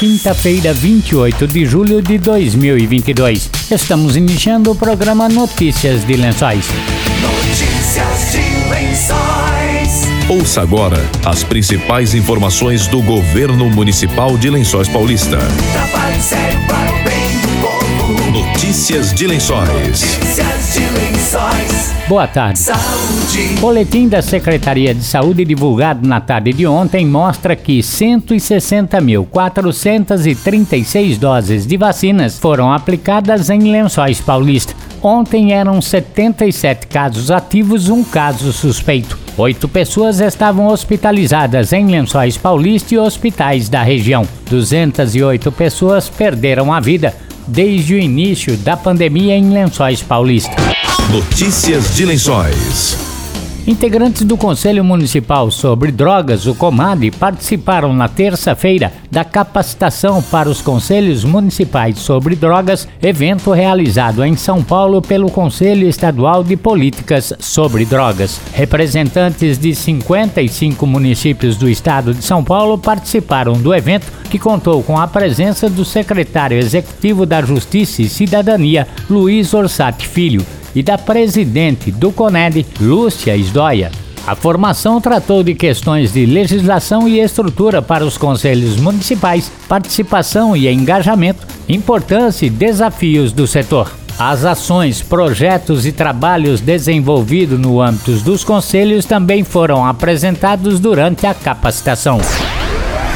quinta-feira, 28 de julho de 2022. Estamos iniciando o programa Notícias de Lençóis. Notícias de Lençóis. Ouça agora as principais informações do governo municipal de Lençóis Paulista. Trabalho Notícias de Lençóis. Notícias de Lençóis. Boa tarde. Saúde. Boletim da Secretaria de Saúde divulgado na tarde de ontem mostra que 160.436 doses de vacinas foram aplicadas em Lençóis Paulista. Ontem eram 77 casos ativos, um caso suspeito. Oito pessoas estavam hospitalizadas em Lençóis Paulista e hospitais da região. 208 pessoas perderam a vida desde o início da pandemia em Lençóis Paulista. Notícias de Lençóis. Integrantes do Conselho Municipal sobre Drogas, o COMAD, participaram na terça-feira da capacitação para os Conselhos Municipais sobre Drogas, evento realizado em São Paulo pelo Conselho Estadual de Políticas sobre Drogas. Representantes de 55 municípios do estado de São Paulo participaram do evento, que contou com a presença do secretário executivo da Justiça e Cidadania, Luiz Orsatti Filho e da presidente do CONED, Lúcia Isdóia. A formação tratou de questões de legislação e estrutura para os conselhos municipais, participação e engajamento, importância e desafios do setor. As ações, projetos e trabalhos desenvolvidos no âmbito dos conselhos também foram apresentados durante a capacitação.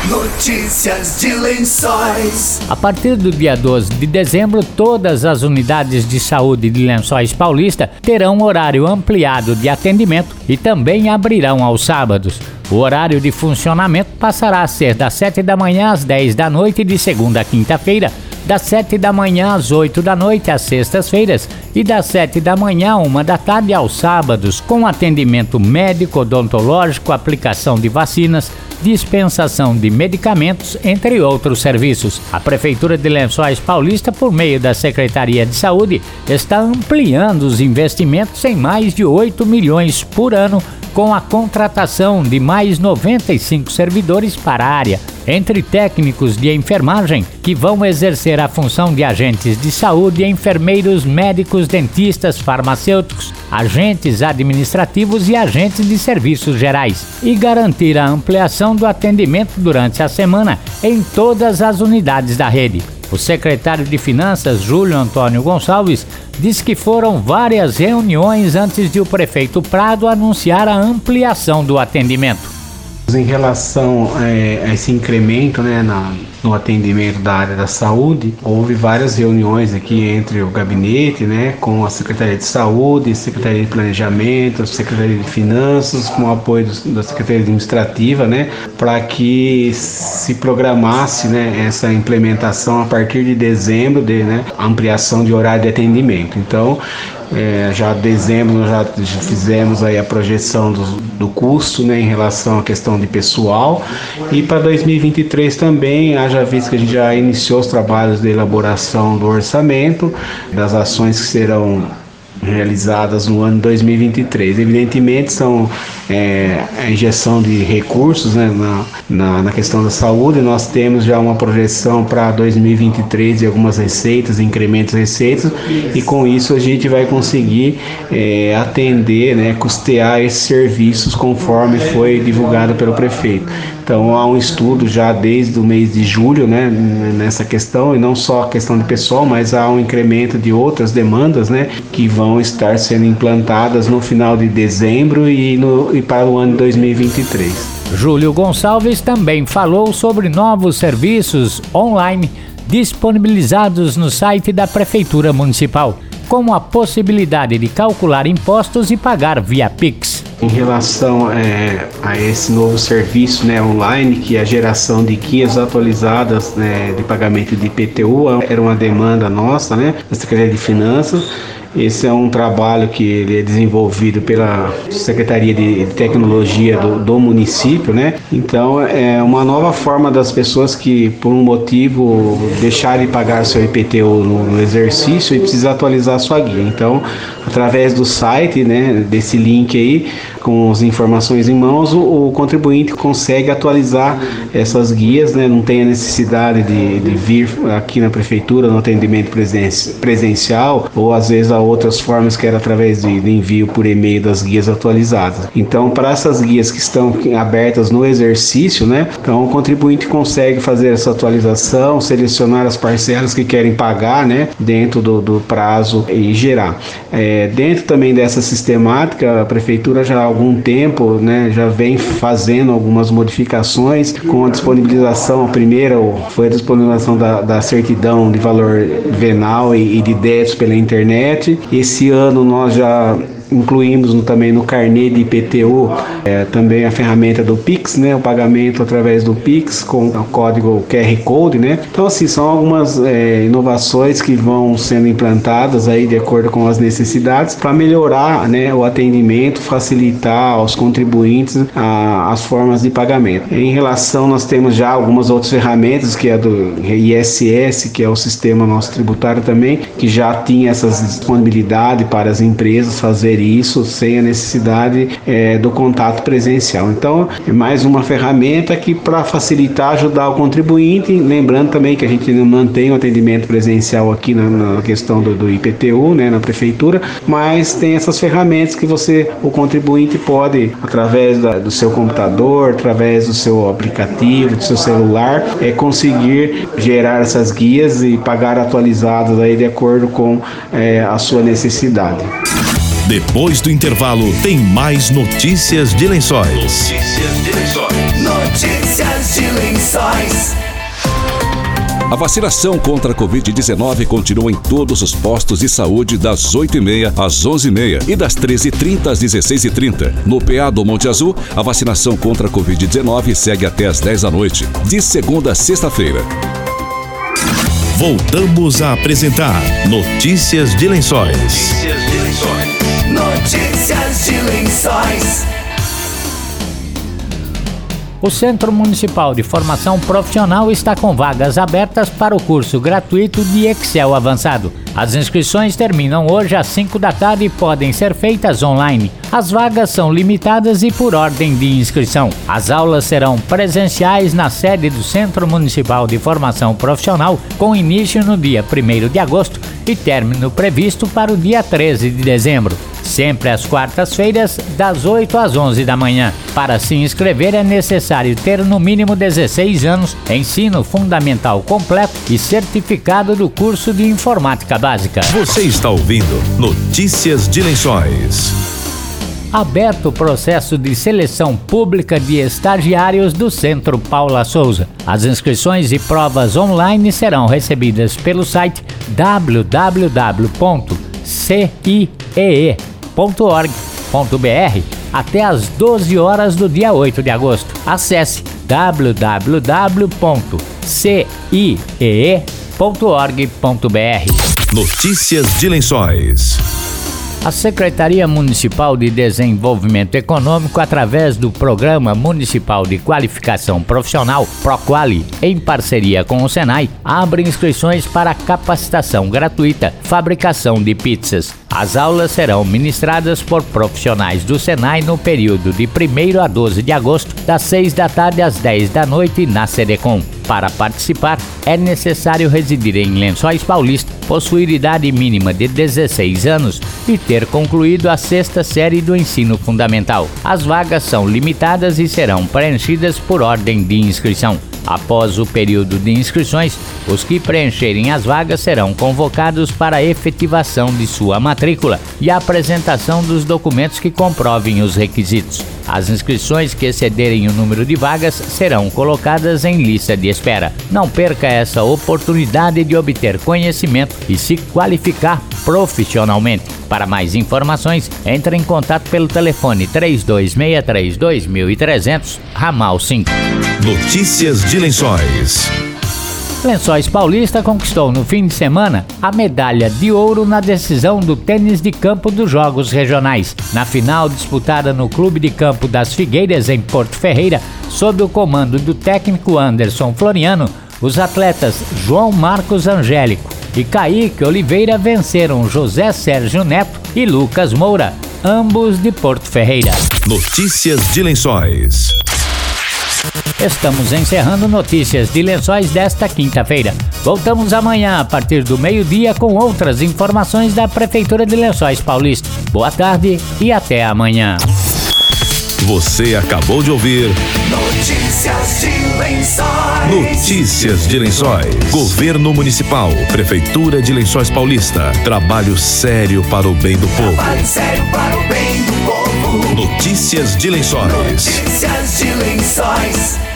Notícias de Lençóis. A partir do dia 12 de dezembro, todas as unidades de saúde de Lençóis Paulista terão horário ampliado de atendimento e também abrirão aos sábados. O horário de funcionamento passará a ser das 7 da manhã às 10 da noite de segunda a quinta-feira, das 7 da manhã às 8 da noite às sextas-feiras e das 7 da manhã à 1 da tarde aos sábados, com atendimento médico, odontológico, aplicação de vacinas, dispensação de medicamentos, entre outros serviços. A Prefeitura de Lençóis Paulista, por meio da Secretaria de Saúde, está ampliando os investimentos em mais de 8 milhões por ano com a contratação de mais 95 servidores para a área, entre técnicos de enfermagem, que vão exercer a função de agentes de saúde, enfermeiros, médicos, dentistas, farmacêuticos, agentes administrativos e agentes de serviços gerais, e garantir a ampliação do atendimento durante a semana em todas as unidades da rede. O secretário de Finanças, Júlio Antônio Gonçalves, diz que foram várias reuniões antes de o prefeito Prado anunciar a ampliação do atendimento. Em relação é, a esse incremento né, na, no atendimento da área da saúde, houve várias reuniões aqui entre o gabinete, né, com a Secretaria de Saúde, Secretaria de Planejamento, Secretaria de Finanças, com o apoio do, da Secretaria Administrativa, né, para que se programasse né, essa implementação a partir de dezembro, de né, ampliação de horário de atendimento. Então, é, já dezembro nós já fizemos aí a projeção do, do custo né, em relação à questão de pessoal e para 2023 também, haja visto que a gente já iniciou os trabalhos de elaboração do orçamento, das ações que serão realizadas no ano 2023. Evidentemente, são é, a injeção de recursos né, na, na, na, questão da saúde. Nós temos já uma projeção para 2023 de algumas receitas, incrementos de receitas, e com isso a gente vai conseguir é, atender, né, custear esses serviços conforme foi divulgado pelo prefeito. Então há um estudo já desde o mês de julho né, nessa questão, e não só a questão de pessoal, mas há um incremento de outras demandas né, que vão estar sendo implantadas no final de dezembro e, no, e para o ano 2023. Júlio Gonçalves também falou sobre novos serviços online disponibilizados no site da Prefeitura Municipal, como a possibilidade de calcular impostos e pagar via Pix. Em relação é, a esse novo serviço né, online, que é a geração de guias atualizadas né, de pagamento de IPTU, era uma demanda nossa, né, da Secretaria de Finanças. Esse é um trabalho que ele é desenvolvido pela Secretaria de Tecnologia do, do, município, né? Então é uma nova forma das pessoas que, por um motivo, deixarem de pagar seu IPTU no, no exercício e precisa atualizar sua guia. Então, através do site, né, desse link aí, com as informações em mãos, o, o contribuinte consegue atualizar essas guias, né? não tem a necessidade de, de vir aqui na prefeitura no atendimento presencial ou às vezes a outras formas que era através de, de envio por e-mail das guias atualizadas. Então, para essas guias que estão abertas no exercício, né? Então, o contribuinte consegue fazer essa atualização, selecionar as parcelas que querem pagar, né? Dentro do, do prazo e gerar. É, dentro também dessa sistemática, a prefeitura já há algum tempo, né? Já vem fazendo algumas modificações com a disponibilização, a primeira foi a disponibilização da, da certidão de valor venal e, e de débitos pela internet. Esse ano nós já incluímos no, também no carnê de IPTU é, também a ferramenta do Pix, né, o pagamento através do Pix com o código QR Code, né. Então assim são algumas é, inovações que vão sendo implantadas aí de acordo com as necessidades para melhorar, né, o atendimento, facilitar aos contribuintes a, as formas de pagamento. Em relação nós temos já algumas outras ferramentas que é do ISS, que é o sistema nosso tributário também, que já tinha essas disponibilidade para as empresas fazer isso sem a necessidade é, do contato presencial. Então, é mais uma ferramenta que para facilitar, ajudar o contribuinte, lembrando também que a gente não mantém o atendimento presencial aqui na, na questão do, do, IPTU, né, na prefeitura, mas tem essas ferramentas que você, o contribuinte pode, através da, do seu computador, através do seu aplicativo, do seu celular, é conseguir gerar essas guias e pagar atualizadas aí de acordo com é, a sua necessidade. Depois do intervalo, tem mais notícias de lençóis. Notícias de lençóis. Notícias de lençóis. A vacinação contra a Covid-19 continua em todos os postos de saúde das 8h30 às 11h30 e das 13h30 às 16h30. No PA do Monte Azul, a vacinação contra a Covid-19 segue até às 10 da noite, de segunda a sexta-feira. Voltamos a apresentar Notícias de Lençóis. Notícias lençóis. Notícias de lençóis. O Centro Municipal de Formação Profissional está com vagas abertas para o curso gratuito de Excel Avançado. As inscrições terminam hoje às 5 da tarde e podem ser feitas online. As vagas são limitadas e por ordem de inscrição. As aulas serão presenciais na sede do Centro Municipal de Formação Profissional, com início no dia 1 de agosto e término previsto para o dia 13 de dezembro sempre às quartas-feiras, das 8 às 11 da manhã. Para se inscrever é necessário ter no mínimo 16 anos, ensino fundamental completo e certificado do curso de informática básica. Você está ouvindo Notícias de Lençóis. Aberto o processo de seleção pública de estagiários do Centro Paula Souza. As inscrições e provas online serão recebidas pelo site www.ciee.com www.ciee.org.br até às 12 horas do dia 8 de agosto. Acesse www.ciee.org.br. Notícias de Lençóis. A Secretaria Municipal de Desenvolvimento Econômico, através do Programa Municipal de Qualificação Profissional, PROQUALI, em parceria com o Senai, abre inscrições para capacitação gratuita, fabricação de pizzas. As aulas serão ministradas por profissionais do Senai no período de 1 a 12 de agosto, das 6 da tarde às 10 da noite, na Sedecom. Para participar, é necessário residir em Lençóis Paulista, possuir idade mínima de 16 anos e ter concluído a sexta série do ensino fundamental. As vagas são limitadas e serão preenchidas por ordem de inscrição. Após o período de inscrições, os que preencherem as vagas serão convocados para a efetivação de sua matrícula e a apresentação dos documentos que comprovem os requisitos. As inscrições que excederem o número de vagas serão colocadas em lista de espera. Não perca essa oportunidade de obter conhecimento e se qualificar profissionalmente. Para mais informações, entre em contato pelo telefone 3263 2300, ramal 5. Notícias de Lençóis. Lençóis Paulista conquistou no fim de semana a medalha de ouro na decisão do tênis de campo dos Jogos Regionais. Na final disputada no Clube de Campo das Figueiras, em Porto Ferreira, sob o comando do técnico Anderson Floriano, os atletas João Marcos Angélico e Kaique Oliveira venceram José Sérgio Neto e Lucas Moura. ambos de Porto Ferreira. Notícias de Lençóis. Estamos encerrando notícias de lençóis desta quinta-feira. Voltamos amanhã a partir do meio-dia com outras informações da Prefeitura de Lençóis Paulista. Boa tarde e até amanhã. Você acabou de ouvir Notícias de Lençóis. Notícias de Lençóis. Governo Municipal, Prefeitura de Lençóis Paulista. Trabalho sério para o bem do povo. Trabalho sério para o bem do povo. Notícias de Lençóis. Notícias de Lençóis.